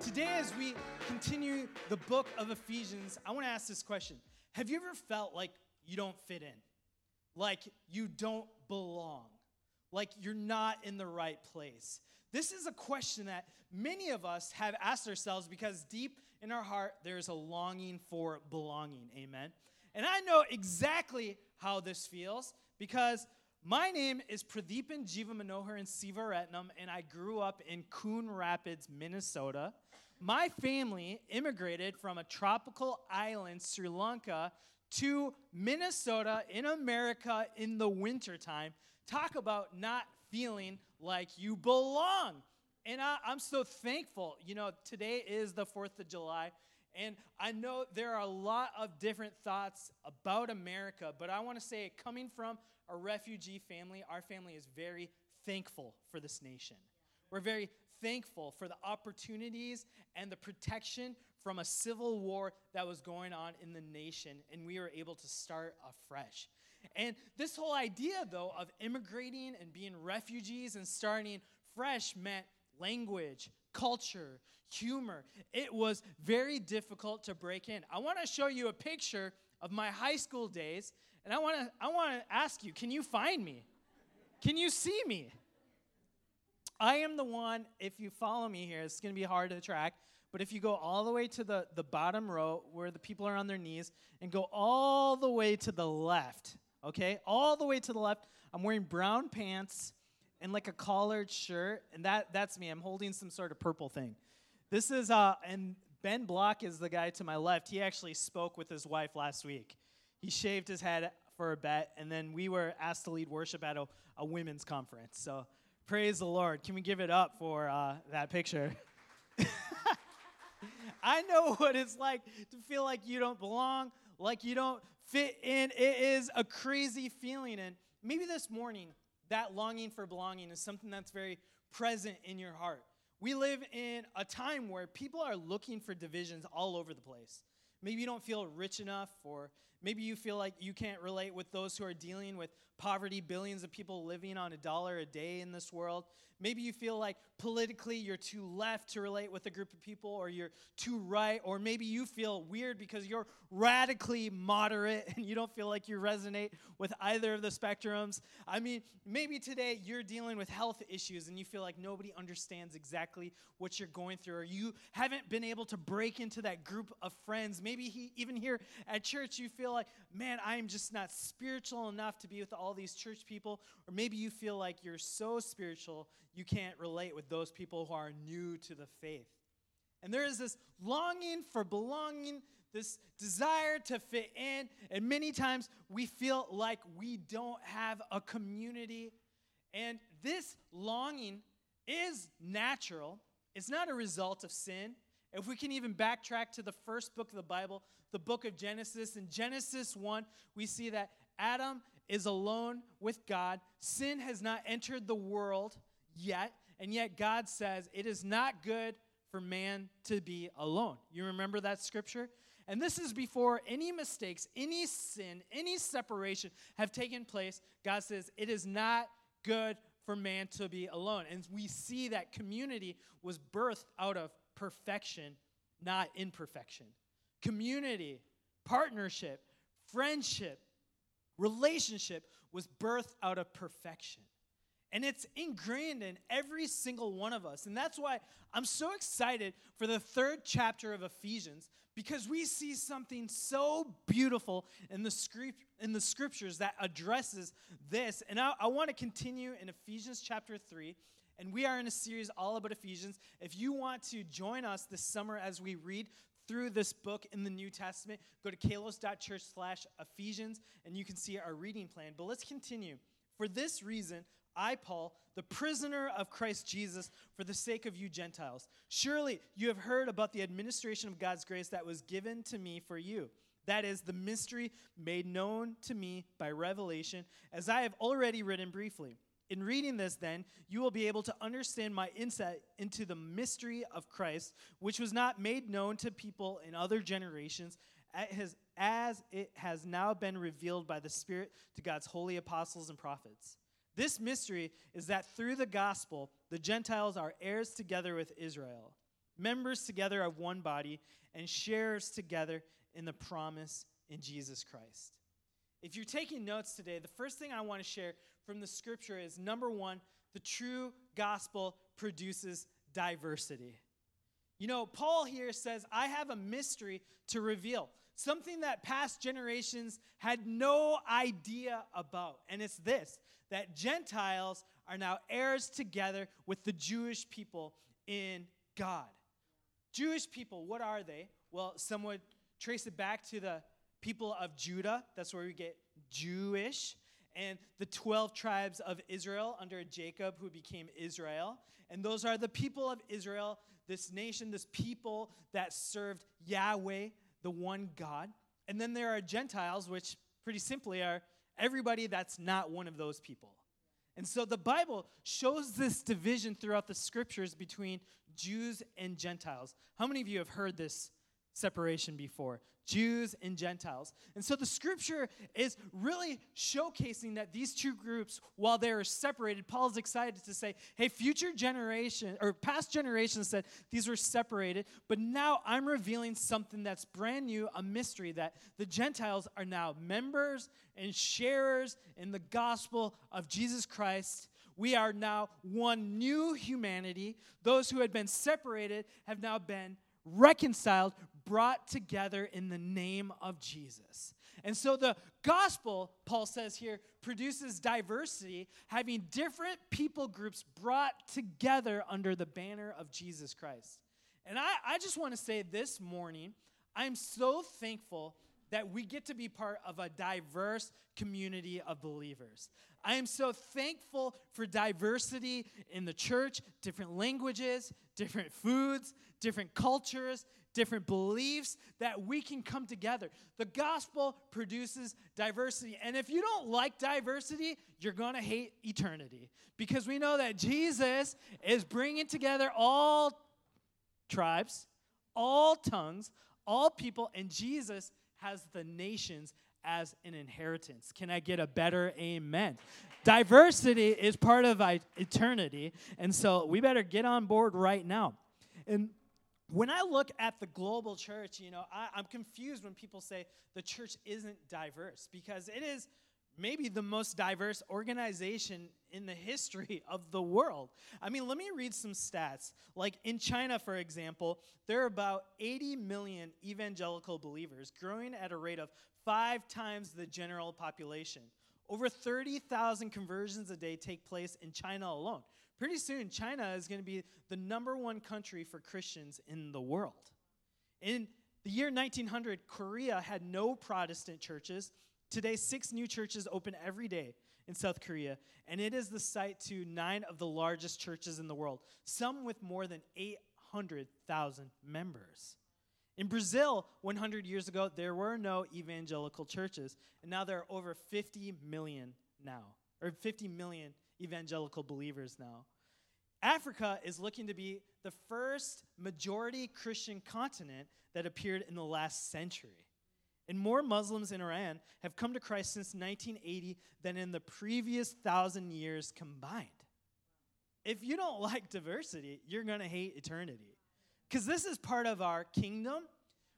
Today, as we continue the book of Ephesians, I want to ask this question Have you ever felt like you don't fit in? Like you don't belong? Like you're not in the right place? This is a question that many of us have asked ourselves because deep in our heart, there's a longing for belonging. Amen. And I know exactly how this feels because my name is Pradeepan Jiva Manoharan Sivaratnam, and I grew up in Coon Rapids, Minnesota. My family immigrated from a tropical island, Sri Lanka, to Minnesota in America in the wintertime. Talk about not feeling like you belong. And I, am so thankful. You know, today is the 4th of July. And I know there are a lot of different thoughts about America, but I want to say, coming from a refugee family, our family is very thankful for this nation. We're very thankful for the opportunities and the protection from a civil war that was going on in the nation, and we were able to start afresh. And this whole idea, though, of immigrating and being refugees and starting fresh meant language, culture, humor. It was very difficult to break in. I want to show you a picture of my high school days, and I want to I want to ask you, can you find me? Can you see me? I am the one, if you follow me here, it's going to be hard to track, but if you go all the way to the, the bottom row where the people are on their knees and go all the way to the left, okay? All the way to the left, I'm wearing brown pants and like a collared shirt, and that, that's me. I'm holding some sort of purple thing. This is, uh, and Ben Block is the guy to my left. He actually spoke with his wife last week. He shaved his head for a bet, and then we were asked to lead worship at a, a women's conference. So praise the Lord. Can we give it up for uh, that picture? I know what it's like to feel like you don't belong, like you don't fit in. It is a crazy feeling. And maybe this morning, that longing for belonging is something that's very present in your heart. We live in a time where people are looking for divisions all over the place. Maybe you don't feel rich enough, or maybe you feel like you can't relate with those who are dealing with poverty, billions of people living on a dollar a day in this world. Maybe you feel like politically you're too left to relate with a group of people, or you're too right, or maybe you feel weird because you're radically moderate and you don't feel like you resonate with either of the spectrums. I mean, maybe today you're dealing with health issues and you feel like nobody understands exactly what you're going through, or you haven't been able to break into that group of friends. Maybe he, even here at church, you feel like, man, I'm just not spiritual enough to be with all these church people, or maybe you feel like you're so spiritual you can't relate with those people who are new to the faith. And there is this longing for belonging, this desire to fit in, and many times we feel like we don't have a community. And this longing is natural, it's not a result of sin. If we can even backtrack to the first book of the Bible, the book of Genesis, in Genesis 1, we see that Adam is alone with God. Sin has not entered the world yet, and yet God says it is not good for man to be alone. You remember that scripture? And this is before any mistakes, any sin, any separation have taken place. God says it is not good for man to be alone. And we see that community was birthed out of perfection, not imperfection. Community, partnership, friendship, relationship was birthed out of perfection. And it's ingrained in every single one of us. And that's why I'm so excited for the third chapter of Ephesians because we see something so beautiful in the, script, in the scriptures that addresses this. And I, I want to continue in Ephesians chapter 3. And we are in a series all about Ephesians. If you want to join us this summer as we read through this book in the New Testament, go to kalos.church slash Ephesians and you can see our reading plan. But let's continue. For this reason, I, Paul, the prisoner of Christ Jesus, for the sake of you Gentiles. Surely you have heard about the administration of God's grace that was given to me for you. That is the mystery made known to me by revelation, as I have already written briefly. In reading this, then, you will be able to understand my insight into the mystery of Christ, which was not made known to people in other generations, as it has now been revealed by the Spirit to God's holy apostles and prophets. This mystery is that through the gospel, the Gentiles are heirs together with Israel, members together of one body, and sharers together in the promise in Jesus Christ. If you're taking notes today, the first thing I want to share from the scripture is number one, the true gospel produces diversity. You know, Paul here says, I have a mystery to reveal, something that past generations had no idea about. And it's this that Gentiles are now heirs together with the Jewish people in God. Jewish people, what are they? Well, some would trace it back to the people of Judah. That's where we get Jewish and the 12 tribes of Israel under Jacob, who became Israel. And those are the people of Israel, this nation, this people that served Yahweh, the one God. And then there are Gentiles, which pretty simply are everybody that's not one of those people. And so the Bible shows this division throughout the scriptures between Jews and Gentiles. How many of you have heard this separation before? Jews and Gentiles. And so the scripture is really showcasing that these two groups, while they are separated, Paul's excited to say, hey, future generation or past generations said these were separated, but now I'm revealing something that's brand new, a mystery that the Gentiles are now members and sharers in the gospel of Jesus Christ. We are now one new humanity. Those who had been separated have now been reconciled, brought together in the name of Jesus. And so the gospel, Paul says here, produces diversity, having different people groups brought together under the banner of Jesus Christ. And I, I just want to say this morning, I'm so thankful that we get to be part of a diverse community of believers. I am so thankful for diversity in the church, different languages, different foods, different cultures, different beliefs that we can come together. The gospel produces diversity. And if you don't like diversity, you're going to hate eternity because we know that Jesus is bringing together all tribes, all tongues, all people, and Jesus has the nations as an inheritance. Can I get a better amen? Diversity is part of eternity, and so we better get on board right now. And when I look at the global church, you know, I, am confused when people say the church isn't diverse because it is maybe the most diverse organization in the history of the world. I mean, let me read some stats. Like in China, for example, there are about 80 million evangelical believers, growing at a rate of five times the general population. Over 30,000 conversions a day take place in China alone. Pretty soon, China is going to be the number one country for Christians in the world. In the year 1900, Korea had no Protestant churches. Today, six new churches open every day in South Korea, and it is the site to nine of the largest churches in the world, some with more than 800,000 members. In Brazil, 100 years ago, there were no evangelical churches, and now there are over 50 million now, or 50 million evangelical believers now. Africa is looking to be the first majority Christian continent that appeared in the last century. And more Muslims in Iran have come to Christ since 1980 than in the previous thousand years combined. If you don't like diversity, you're going to hate eternity. Because this is part of our kingdom.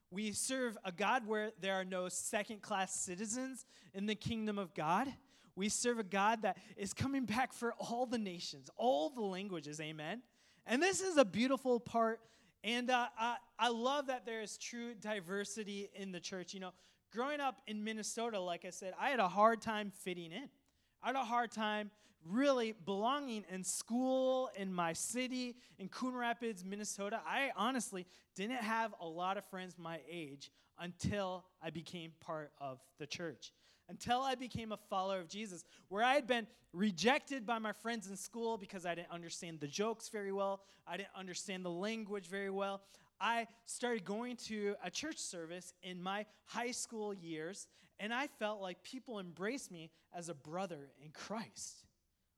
We serve a God where there are no second class citizens in the kingdom of God. We serve a God that is coming back for all the nations, all the languages. Amen. And this is a beautiful part. And uh, I, I love that there is true diversity in the church. You know, growing up in Minnesota, like I said, I had a hard time fitting in. I had a hard time really belonging in school, in my city, in Coon Rapids, Minnesota. I honestly didn't have a lot of friends my age until I became part of the church. Until I became a follower of Jesus, where I had been rejected by my friends in school because I didn't understand the jokes very well, I didn't understand the language very well. I started going to a church service in my high school years, and I felt like people embraced me as a brother in Christ.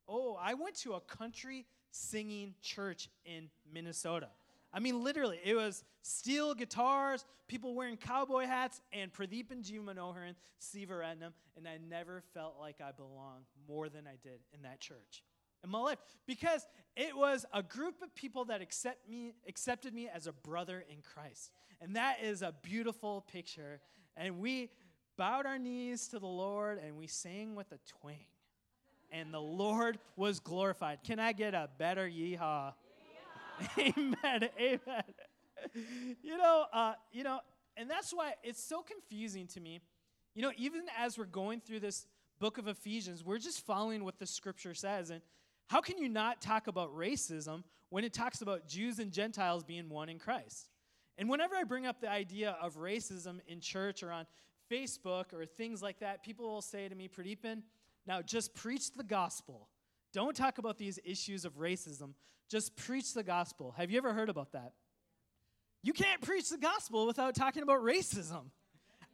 Oh, I went to a country singing church in Minnesota. I mean, literally, it was steel guitars, people wearing cowboy hats, and Pradeepan Jeeva Manoharan, Sivaratnam, and I never felt like I belonged more than I did in that church in my life because it was a group of people that accept me, accepted me as a brother in Christ. And that is a beautiful picture. And we bowed our knees to the Lord and we sang with a twang. And the Lord was glorified. Can I get a better yeehaw? amen. Amen. you know, uh, you know, and that's why it's so confusing to me. You know, even as we're going through this book of Ephesians, we're just following what the scripture says. And how can you not talk about racism when it talks about Jews and Gentiles being one in Christ? And whenever I bring up the idea of racism in church or on Facebook or things like that, people will say to me, Pradeepan, now just preach the gospel. Don't talk about these issues of racism. Just preach the gospel. Have you ever heard about that? You can't preach the gospel without talking about racism.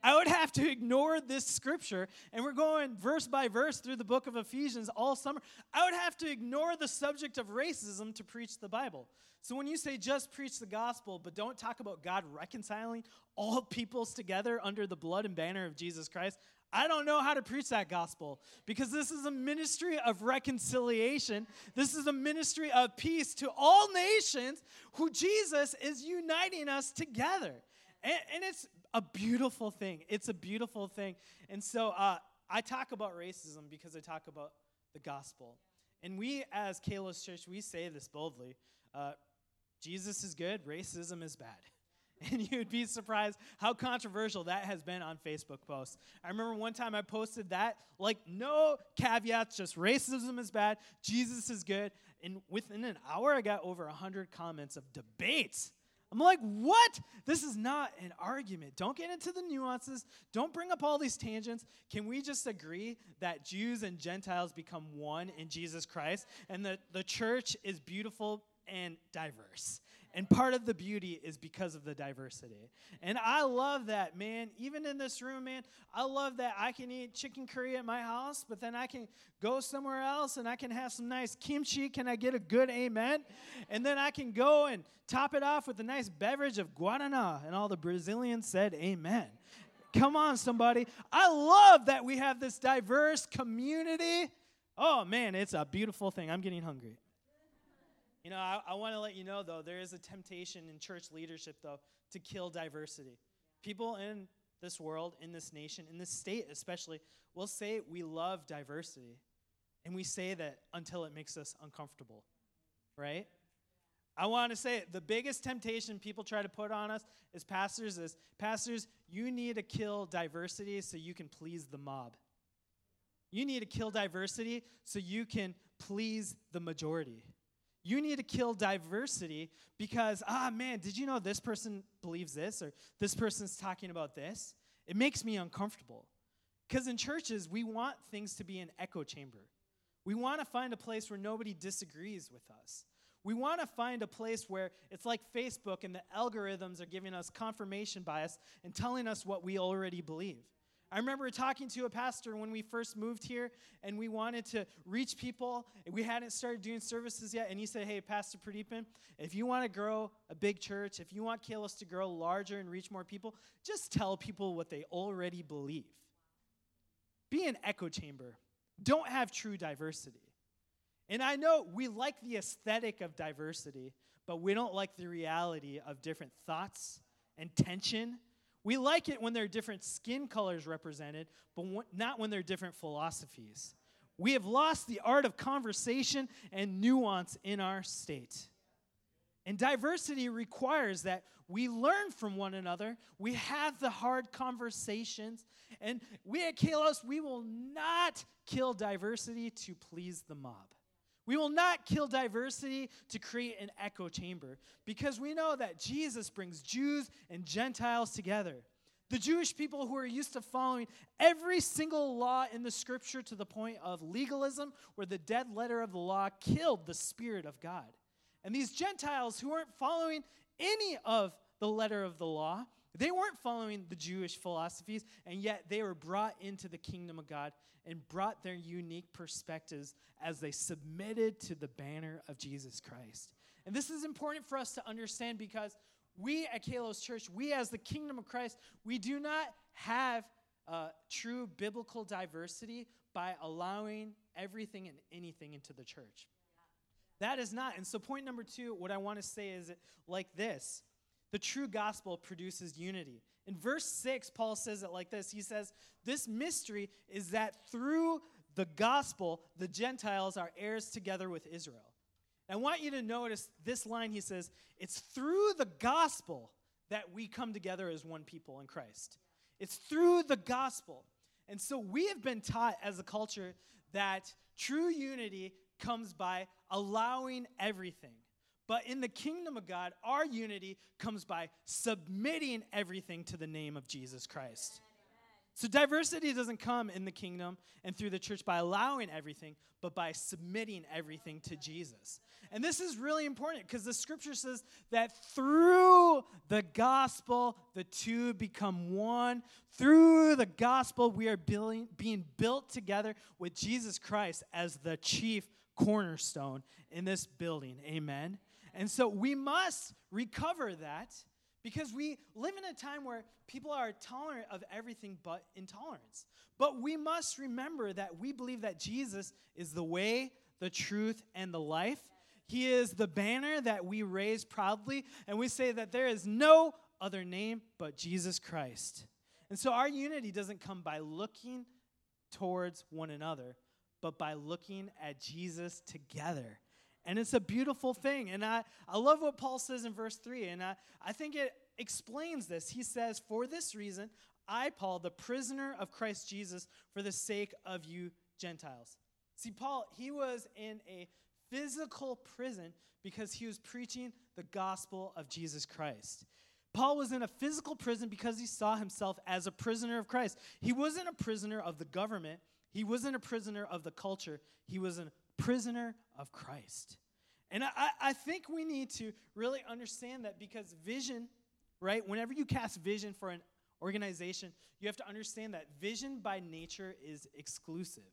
I would have to ignore this scripture, and we're going verse by verse through the book of Ephesians all summer. I would have to ignore the subject of racism to preach the Bible. So when you say just preach the gospel, but don't talk about God reconciling all peoples together under the blood and banner of Jesus Christ, I don't know how to preach that gospel because this is a ministry of reconciliation. This is a ministry of peace to all nations who Jesus is uniting us together. And, and it's a beautiful thing. It's a beautiful thing. And so uh, I talk about racism because I talk about the gospel. And we, as Kalos Church, we say this boldly uh, Jesus is good, racism is bad. And you'd be surprised how controversial that has been on Facebook posts. I remember one time I posted that, like, no caveats, just racism is bad, Jesus is good. And within an hour, I got over 100 comments of debates I'm like, what? This is not an argument. Don't get into the nuances. Don't bring up all these tangents. Can we just agree that Jews and Gentiles become one in Jesus Christ and that the church is beautiful and diverse? And part of the beauty is because of the diversity. And I love that, man. Even in this room, man, I love that I can eat chicken curry at my house, but then I can go somewhere else and I can have some nice kimchi. Can I get a good amen? And then I can go and top it off with a nice beverage of Guaraná. And all the Brazilians said, Amen. Come on, somebody. I love that we have this diverse community. Oh, man, it's a beautiful thing. I'm getting hungry. You know, I, I want to let you know, though, there is a temptation in church leadership, though, to kill diversity. People in this world, in this nation, in this state especially, will say we love diversity. And we say that until it makes us uncomfortable, right? I want to say the biggest temptation people try to put on us as pastors is pastors, you need to kill diversity so you can please the mob. You need to kill diversity so you can please the majority. You need to kill diversity because, ah, man, did you know this person believes this or this person's talking about this? It makes me uncomfortable. Because in churches, we want things to be an echo chamber. We want to find a place where nobody disagrees with us. We want to find a place where it's like Facebook and the algorithms are giving us confirmation bias and telling us what we already believe. I remember talking to a pastor when we first moved here and we wanted to reach people. We hadn't started doing services yet. And he said, Hey, Pastor Pradeepan, if you want to grow a big church, if you want Kalos to grow larger and reach more people, just tell people what they already believe. Be an echo chamber. Don't have true diversity. And I know we like the aesthetic of diversity, but we don't like the reality of different thoughts and tension we like it when there are different skin colors represented, but not when there are different philosophies. We have lost the art of conversation and nuance in our state. And diversity requires that we learn from one another, we have the hard conversations, and we at Kalos, we will not kill diversity to please the mob. We will not kill diversity to create an echo chamber because we know that Jesus brings Jews and Gentiles together. The Jewish people who are used to following every single law in the scripture to the point of legalism, where the dead letter of the law killed the Spirit of God. And these Gentiles who aren't following any of the letter of the law, they weren't following the Jewish philosophies, and yet they were brought into the kingdom of God and brought their unique perspectives as they submitted to the banner of Jesus Christ. And this is important for us to understand because we at Kalos Church, we as the kingdom of Christ, we do not have uh, true biblical diversity by allowing everything and anything into the church. That is not. And so, point number two, what I want to say is like this the true gospel produces unity. In verse 6, Paul says it like this He says, This mystery is that through the gospel, the Gentiles are heirs together with Israel. I want you to notice this line he says, It's through the gospel that we come together as one people in Christ. It's through the gospel. And so we have been taught as a culture that true unity comes by allowing everything. But in the kingdom of God, our unity comes by submitting everything to the name of Jesus Christ. So, diversity doesn't come in the kingdom and through the church by allowing everything, but by submitting everything to Jesus. And this is really important because the scripture says that through the gospel, the two become one. Through the gospel, we are building, being built together with Jesus Christ as the chief cornerstone in this building. Amen. And so we must recover that because we live in a time where people are tolerant of everything but intolerance. But we must remember that we believe that Jesus is the way, the truth, and the life. He is the banner that we raise proudly, and we say that there is no other name but Jesus Christ. And so our unity doesn't come by looking towards one another, but by looking at Jesus together. And it's a beautiful thing. And I, I love what Paul says in verse 3. And I, I think it explains this. He says, For this reason, I, Paul, the prisoner of Christ Jesus, for the sake of you Gentiles. See, Paul, he was in a physical prison because he was preaching the gospel of Jesus Christ. Paul was in a physical prison because he saw himself as a prisoner of Christ. He wasn't a prisoner of the government, he wasn't a prisoner of the culture, he was a prisoner of Christ. And I, I think we need to really understand that because vision, right, whenever you cast vision for an organization, you have to understand that vision by nature is exclusive.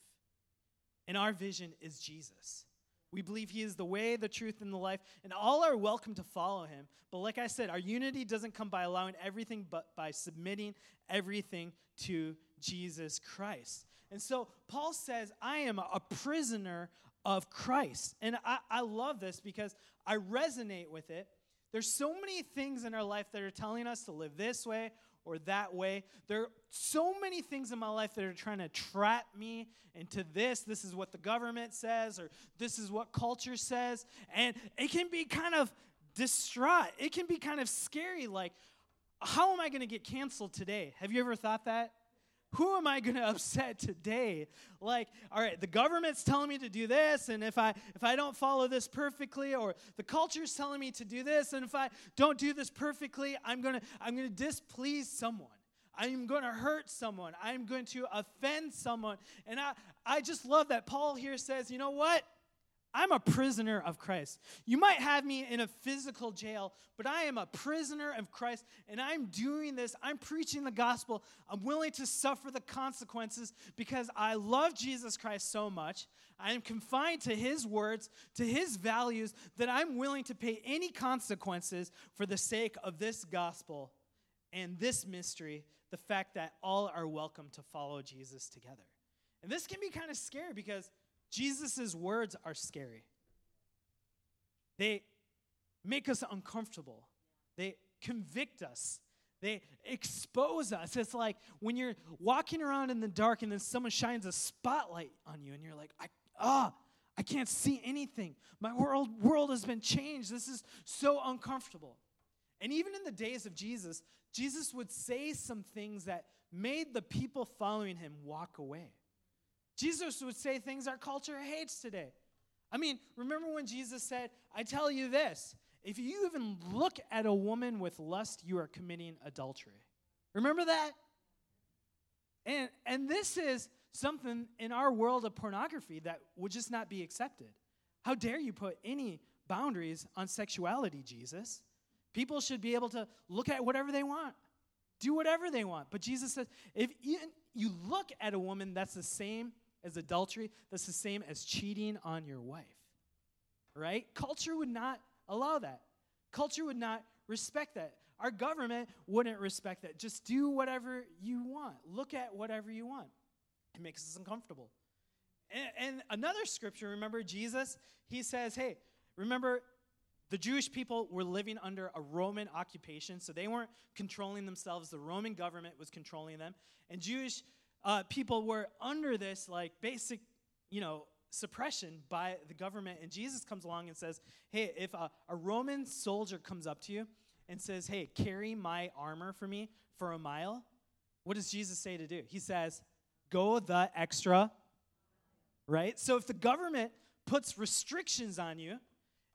And our vision is Jesus. We believe he is the way, the truth, and the life, and all are welcome to follow him. But like I said, our unity doesn't come by allowing everything, but by submitting everything to Jesus Christ. And so Paul says, I am a prisoner of Christ. And I, I love this because I resonate with it. There's so many things in our life that are telling us to live this way or that way. There are so many things in my life that are trying to trap me into this. This is what the government says, or this is what culture says. And it can be kind of distraught. It can be kind of scary. Like, how am I going to get canceled today? Have you ever thought that? Who am I going to upset today? Like, all right, the government's telling me to do this, and if I if I don't follow this perfectly, or the culture's telling me to do this, and if I don't do this perfectly, I'm gonna I'm gonna displease someone. I'm going to hurt someone. I'm going to offend someone. And I, I just love that Paul here says, you know what? I'm a prisoner of Christ. You might have me in a physical jail, but I am a prisoner of Christ, and I'm doing this. I'm preaching the gospel. I'm willing to suffer the consequences because I love Jesus Christ so much. I am confined to his words, to his values, that I'm willing to pay any consequences for the sake of this gospel and this mystery the fact that all are welcome to follow Jesus together. And this can be kind of scary because Jesus' words are scary. They make us uncomfortable, they convict us. They expose us. It's like when you're walking around in the dark and then someone shines a spotlight on you and you're like, I, ah, I can't see anything. My world, world has been changed. This is so uncomfortable. And even in the days of Jesus, Jesus would say some things that made the people following him walk away. Jesus would say things our culture hates today. I mean, remember when Jesus said, I tell you this if you even look at a woman with lust, you are committing adultery. Remember that? And, and this is something in our world of pornography that would just not be accepted. How dare you put any boundaries on sexuality, Jesus? People should be able to look at whatever they want, do whatever they want. But Jesus says, if you look at a woman, that's the same as adultery, that's the same as cheating on your wife. Right? Culture would not allow that. Culture would not respect that. Our government wouldn't respect that. Just do whatever you want. Look at whatever you want. It makes us uncomfortable. And, and another scripture, remember Jesus? He says, hey, remember the Jewish people were living under a Roman occupation, so they weren't controlling themselves. The Roman government was controlling them. And Jewish uh, people were under this, like, basic, you know, suppression by the government. And Jesus comes along and says, Hey, if a, a Roman soldier comes up to you and says, Hey, carry my armor for me for a mile, what does Jesus say to do? He says, Go the extra, right? So if the government puts restrictions on you,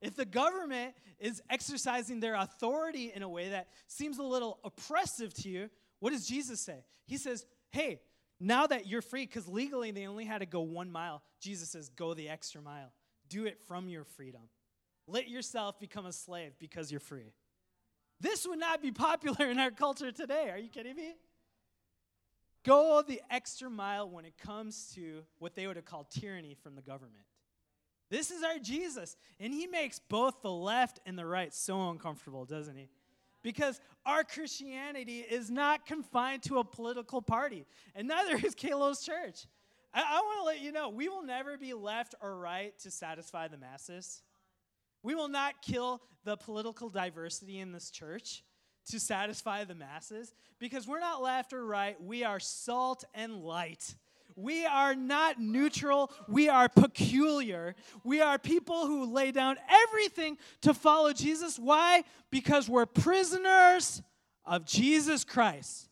if the government is exercising their authority in a way that seems a little oppressive to you, what does Jesus say? He says, Hey, now that you're free, because legally they only had to go one mile, Jesus says, Go the extra mile. Do it from your freedom. Let yourself become a slave because you're free. This would not be popular in our culture today. Are you kidding me? Go the extra mile when it comes to what they would have called tyranny from the government. This is our Jesus, and he makes both the left and the right so uncomfortable, doesn't he? Because our Christianity is not confined to a political party, and neither is Kalos Church. I, I want to let you know we will never be left or right to satisfy the masses. We will not kill the political diversity in this church to satisfy the masses because we're not left or right. We are salt and light. We are not neutral. We are peculiar. We are people who lay down everything to follow Jesus. Why? Because we're prisoners of Jesus Christ.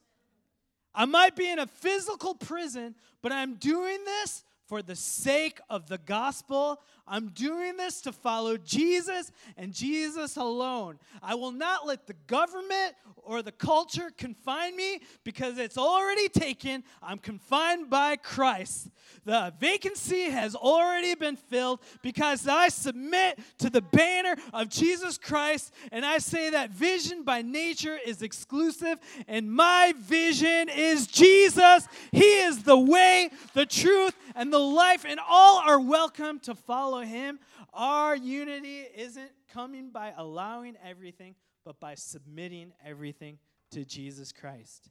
I might be in a physical prison, but I'm doing this for the sake of the gospel. I'm doing this to follow Jesus and Jesus alone. I will not let the government or the culture confine me because it's already taken. I'm confined by Christ. The vacancy has already been filled because I submit to the banner of Jesus Christ and I say that vision by nature is exclusive and my vision is Jesus. He is the way, the truth, and the life, and all are welcome to follow him. Our unity isn't coming by allowing everything, but by submitting everything to Jesus Christ.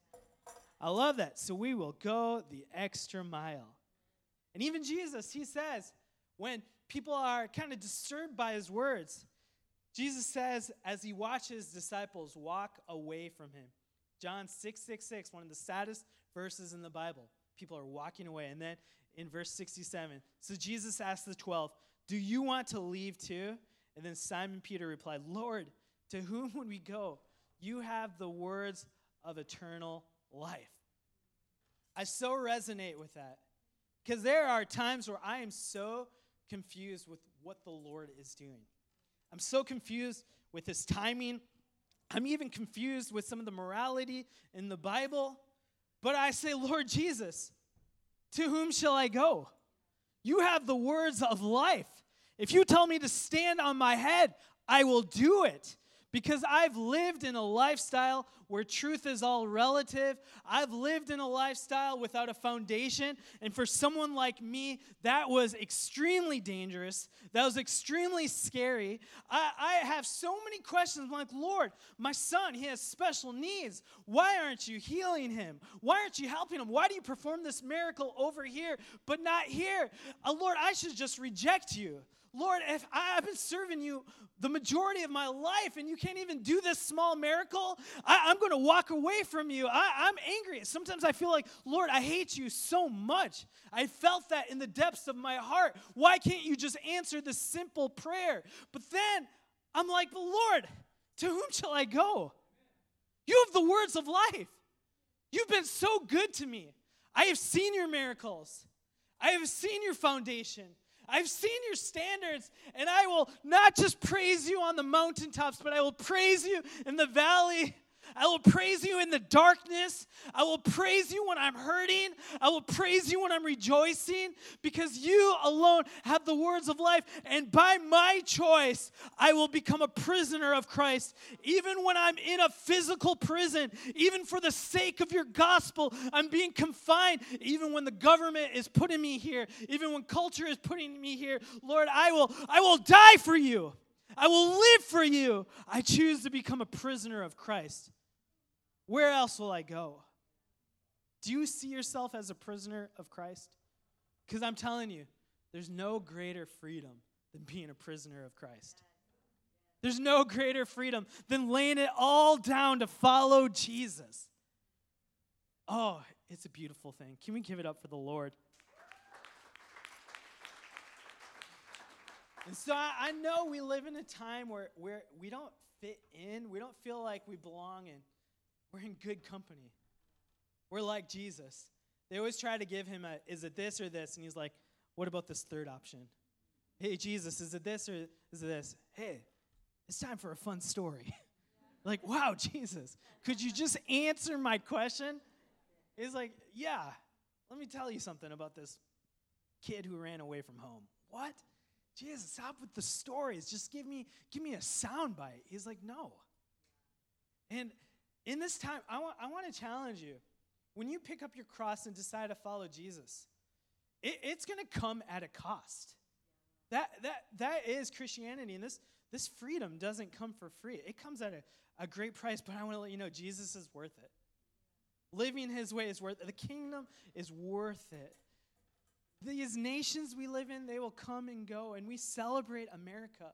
I love that. So we will go the extra mile. And even Jesus, he says, when people are kind of disturbed by his words, Jesus says, as he watches disciples walk away from him, John 6 6 6, one of the saddest verses in the Bible. People are walking away. And then in verse 67. So Jesus asked the 12, Do you want to leave too? And then Simon Peter replied, Lord, to whom would we go? You have the words of eternal life. I so resonate with that because there are times where I am so confused with what the Lord is doing. I'm so confused with his timing. I'm even confused with some of the morality in the Bible. But I say, Lord Jesus, to whom shall I go? You have the words of life. If you tell me to stand on my head, I will do it because I've lived in a lifestyle where truth is all relative. I've lived in a lifestyle without a foundation. And for someone like me, that was extremely dangerous. That was extremely scary. I, I have so many questions. I'm like, Lord, my son, he has special needs. Why aren't you healing him? Why aren't you helping him? Why do you perform this miracle over here, but not here? Uh, Lord, I should just reject you. Lord, if I've been serving you the majority of my life and you can't even do this small miracle, I, am going to walk away from you. I, am angry. Sometimes I feel like, Lord, I hate you so much. I felt that in the depths of my heart. Why can't you just answer this simple prayer? But then I'm like, but Lord, to whom shall I go? You have the words of life. You've been so good to me. I have seen your miracles. I have seen your foundation. I've seen your standards, and I will not just praise you on the mountaintops, but I will praise you in the valley. I will praise you in the darkness. I will praise you when I'm hurting. I will praise you when I'm rejoicing because you alone have the words of life. And by my choice, I will become a prisoner of Christ. Even when I'm in a physical prison, even for the sake of your gospel, I'm being confined. Even when the government is putting me here, even when culture is putting me here, Lord, I will, I will die for you. I will live for you. I choose to become a prisoner of Christ. Where else will I go? Do you see yourself as a prisoner of Christ? Because I'm telling you, there's no greater freedom than being a prisoner of Christ. There's no greater freedom than laying it all down to follow Jesus. Oh, it's a beautiful thing. Can we give it up for the Lord? And so I, I know we live in a time where, where we don't fit in, we don't feel like we belong, and we're in good company. We're like Jesus. They always try to give him a, is it this or this? And he's like, what about this third option? Hey, Jesus, is it this or is it this? Hey, it's time for a fun story. like, wow, Jesus, could you just answer my question? He's like, yeah, let me tell you something about this kid who ran away from home. What? Jesus, stop with the stories. Just give me, give me a sound bite. He's like, no. And in this time, I want, I want to challenge you. When you pick up your cross and decide to follow Jesus, it, it's going to come at a cost. That, that, that is Christianity. And this, this freedom doesn't come for free, it comes at a, a great price. But I want to let you know Jesus is worth it. Living his way is worth it. The kingdom is worth it. These nations we live in, they will come and go, and we celebrate America.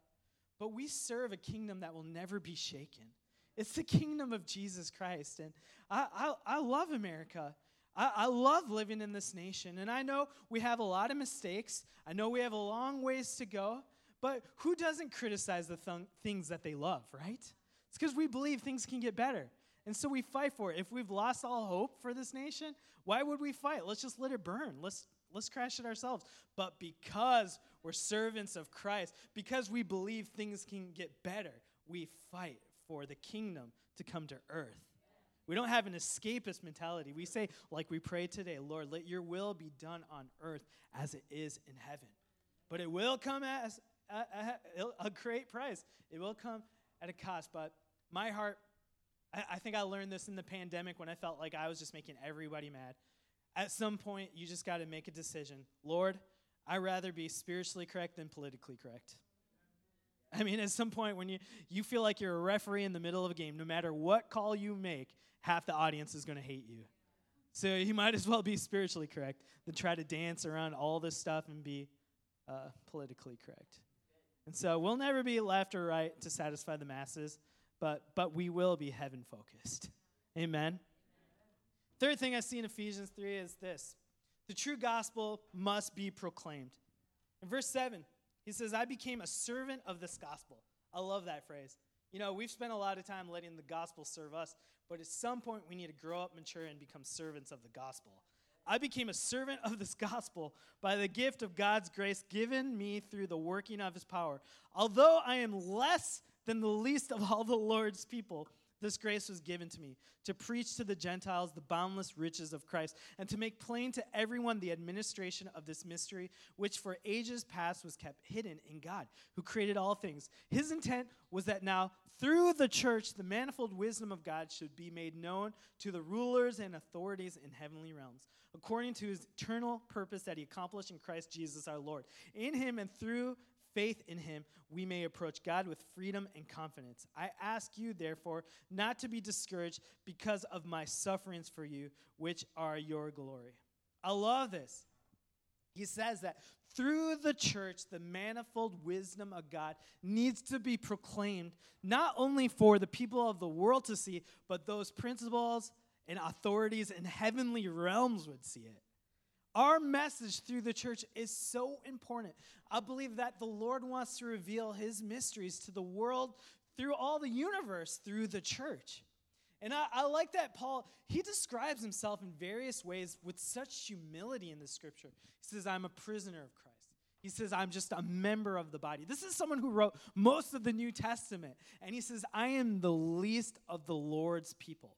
But we serve a kingdom that will never be shaken. It's the kingdom of Jesus Christ. And I, I, I love America. I, I, love living in this nation. And I know we have a lot of mistakes. I know we have a long ways to go. But who doesn't criticize the th- things that they love, right? It's because we believe things can get better. And so we fight for it. If we've lost all hope for this nation, why would we fight? Let's just let it burn. Let's Let's crash it ourselves. But because we're servants of Christ, because we believe things can get better, we fight for the kingdom to come to earth. We don't have an escapist mentality. We say, like we pray today, Lord, let your will be done on earth as it is in heaven. But it will come as a, a, a great price. It will come at a cost. But my heart, I, I think I learned this in the pandemic when I felt like I was just making everybody mad at some point, you just got to make a decision. Lord, i rather be spiritually correct than politically correct. I mean, at some point, when you, you feel like you're a referee in the middle of a game, no matter what call you make, half the audience is going to hate you. So you might as well be spiritually correct than try to dance around all this stuff and be uh, politically correct. And so we'll never be left or right to satisfy the masses, but, but we will be heaven focused. Amen. Third thing I see in Ephesians 3 is this the true gospel must be proclaimed. In verse 7, he says, I became a servant of this gospel. I love that phrase. You know, we've spent a lot of time letting the gospel serve us, but at some point we need to grow up, mature, and become servants of the gospel. I became a servant of this gospel by the gift of God's grace given me through the working of his power. Although I am less than the least of all the Lord's people, this grace was given to me to preach to the Gentiles the boundless riches of Christ and to make plain to everyone the administration of this mystery, which for ages past was kept hidden in God, who created all things. His intent was that now, through the church, the manifold wisdom of God should be made known to the rulers and authorities in heavenly realms, according to his eternal purpose that he accomplished in Christ Jesus our Lord. In him and through faith in him, we may approach God with freedom and confidence. I ask you, therefore, not to be discouraged because of my sufferings for you, which are your glory. I love this. He says that through the church, the manifold wisdom of God needs to be proclaimed, not only for the people of the world to see, but those principles and authorities in heavenly realms would see it. Our message through the church is so important. I believe that the Lord wants to reveal his mysteries to the world through all the universe through the church. And I, I, like that Paul, he describes himself in various ways with such humility in the scripture. He says, I'm a prisoner of Christ. He says, I'm just a member of the body. This is someone who wrote most of the New Testament. And he says, I am the least of the Lord's people.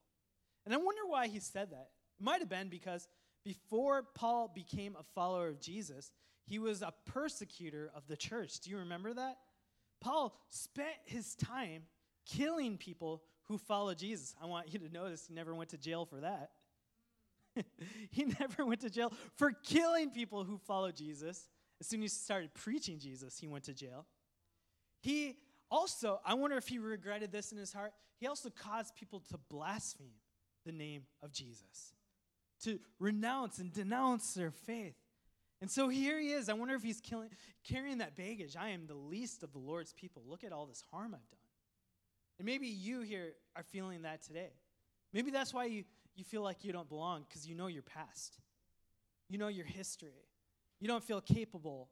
And I wonder why he said that. It might have been because before Paul became a follower of Jesus, he was a persecutor of the church. Do you remember that? Paul spent his time killing people who follow Jesus. I want you to notice he never went to jail for that. he never went to jail for killing people who follow Jesus. As soon as he started preaching Jesus, he went to jail. He also, I wonder if he regretted this in his heart, he also caused people to blaspheme the name of Jesus, to renounce and denounce their faith. And so here he is. I wonder if he's killing, carrying that baggage. I am the least of the Lord's people. Look at all this harm I've done. And maybe you here are feeling that today. Maybe that's why you, you feel like you don't belong, because you know your past. You know your history. You don't feel capable.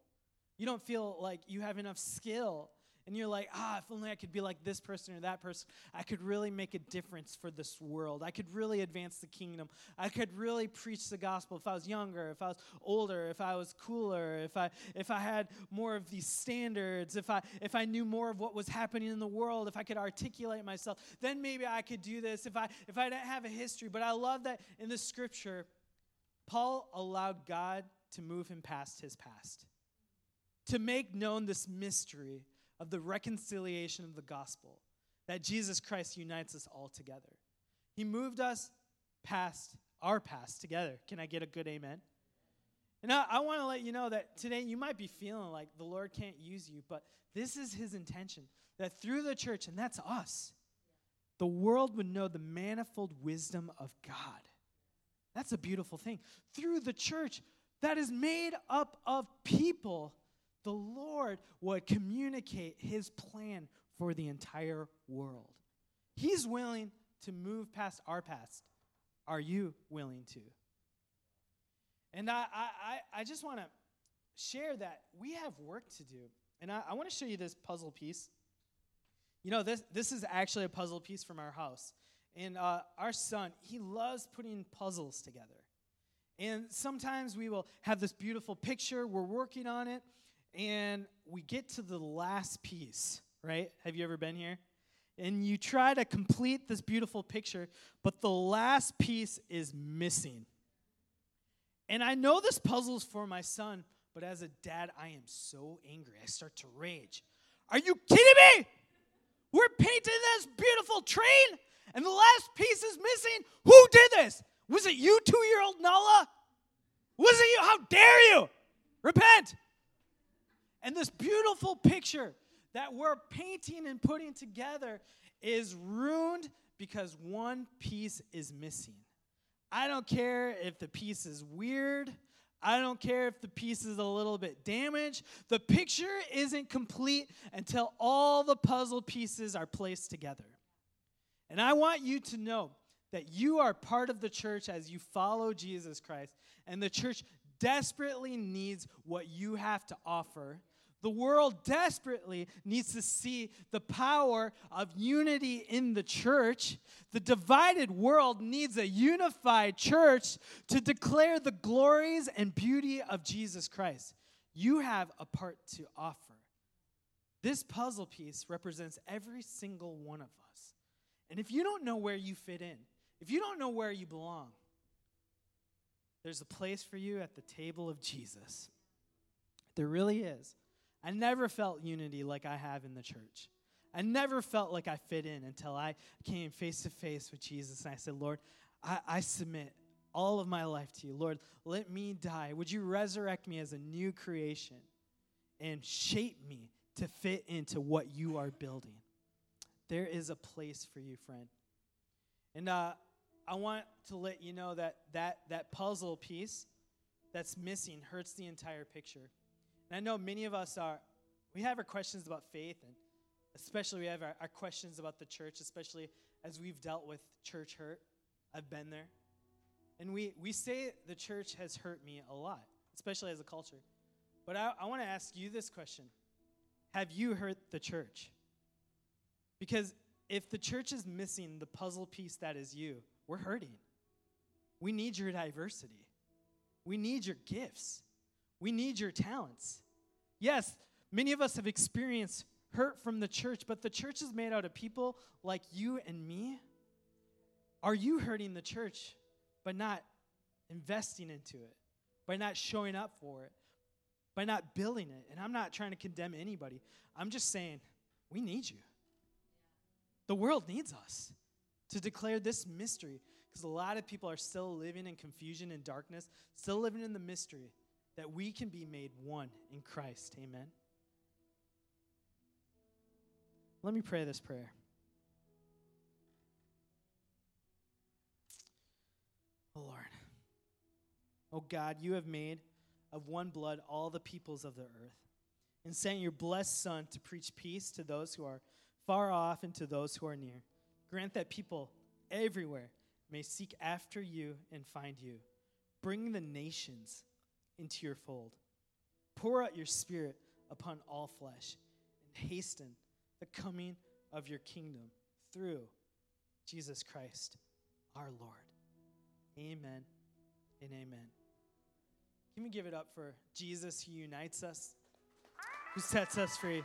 You don't feel like you have enough skill and you're like, ah, if only I could be like this person or that person, I could really make a difference for this world. I could really advance the kingdom. I could really preach the gospel if I was younger, if I was older, if I was cooler, if I if I had more of these standards, if I if I knew more of what was happening in the world, if I could articulate myself, then maybe I could do this. If I if I didn't have a history, but I love that in the scripture, Paul allowed God to move him past his past. To make known this mystery of the reconciliation of the gospel, that Jesus Christ unites us all together. He moved us past our past together. Can I get a good amen? And I, I want to let you know that today you might be feeling like the Lord can't use you, but this is His intention that through the church, and that's us, the world would know the manifold wisdom of God. That's a beautiful thing. Through the church that is made up of people the Lord would communicate his plan for the entire world. He's willing to move past our past. Are you willing to? And I, I, I just want to share that we have work to do. And I, I want to show you this puzzle piece. You know, this, this is actually a puzzle piece from our house. And uh, our son, he loves putting puzzles together. And sometimes we will have this beautiful picture, we're working on it, and we get to the last piece, right? Have you ever been here? And you try to complete this beautiful picture, but the last piece is missing. And I know this puzzle's for my son, but as a dad, I am so angry. I start to rage. Are you kidding me? We're painting this beautiful train, and the last piece is missing. Who did this? Was it you, two year old Nala? Was it you? How dare you? Repent. And this beautiful picture that we're painting and putting together is ruined because one piece is missing. I don't care if the piece is weird. I don't care if the piece is a little bit damaged. The picture isn't complete until all the puzzle pieces are placed together. And I want you to know that you are part of the church as you follow Jesus Christ, and the church desperately needs what you have to offer the world desperately needs to see the power of unity in the church. The divided world needs a unified church to declare the glories and beauty of Jesus Christ. You have a part to offer. This puzzle piece represents every single one of us. And if you don't know where you fit in, if you don't know where you belong, there's a place for you at the table of Jesus. There really is. I never felt unity like I have in the church. I never felt like I fit in until I came face to face with Jesus and I said, Lord, I, I, submit all of my life to you. Lord, let me die. Would you resurrect me as a new creation and shape me to fit into what you are building? There is a place for you, friend. And uh, I want to let you know that, that that puzzle piece that's missing hurts the entire picture. And I know many of us are, we have our questions about faith, and especially we have our, our questions about the church, especially as we've dealt with church hurt. I've been there. And we, we say the church has hurt me a lot, especially as a culture. But I, I want to ask you this question Have you hurt the church? Because if the church is missing the puzzle piece that is you, we're hurting. We need your diversity, we need your gifts. We need your talents. Yes, many of us have experienced hurt from the church, but the church is made out of people like you and me. Are you hurting the church by not investing into it, by not showing up for it, by not building it? And I'm not trying to condemn anybody. I'm just saying, we need you. The world needs us to declare this mystery because a lot of people are still living in confusion and darkness, still living in the mystery that we can be made one in Christ. Amen. Let me pray this prayer. Oh Lord. Oh God, you have made of one blood all the peoples of the earth and sent your blessed Son to preach peace to those who are far off and to those who are near. Grant that people everywhere may seek after you and find you. Bring the nations into your fold. Pour out your spirit upon all flesh and hasten the coming of your kingdom through Jesus Christ our Lord. Amen and amen. Can we give it up for Jesus who unites us, who sets us free?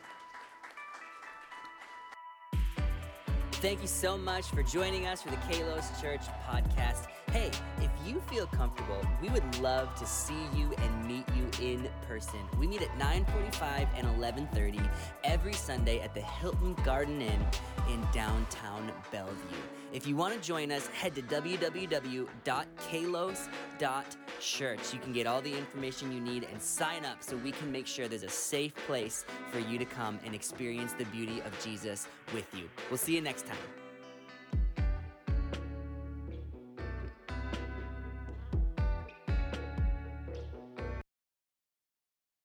Thank you so much for joining us for the Kalos Church podcast. Hey, if you feel comfortable, we would love to see you and meet you in person. We meet at 9:45 and 11:30 every Sunday at the Hilton Garden Inn in downtown Bellevue. If you want to join us, head to www.kalos.church. You can get all the information you need and sign up so we can make sure there's a safe place for you to come and experience the beauty of Jesus with you. We'll see you next time.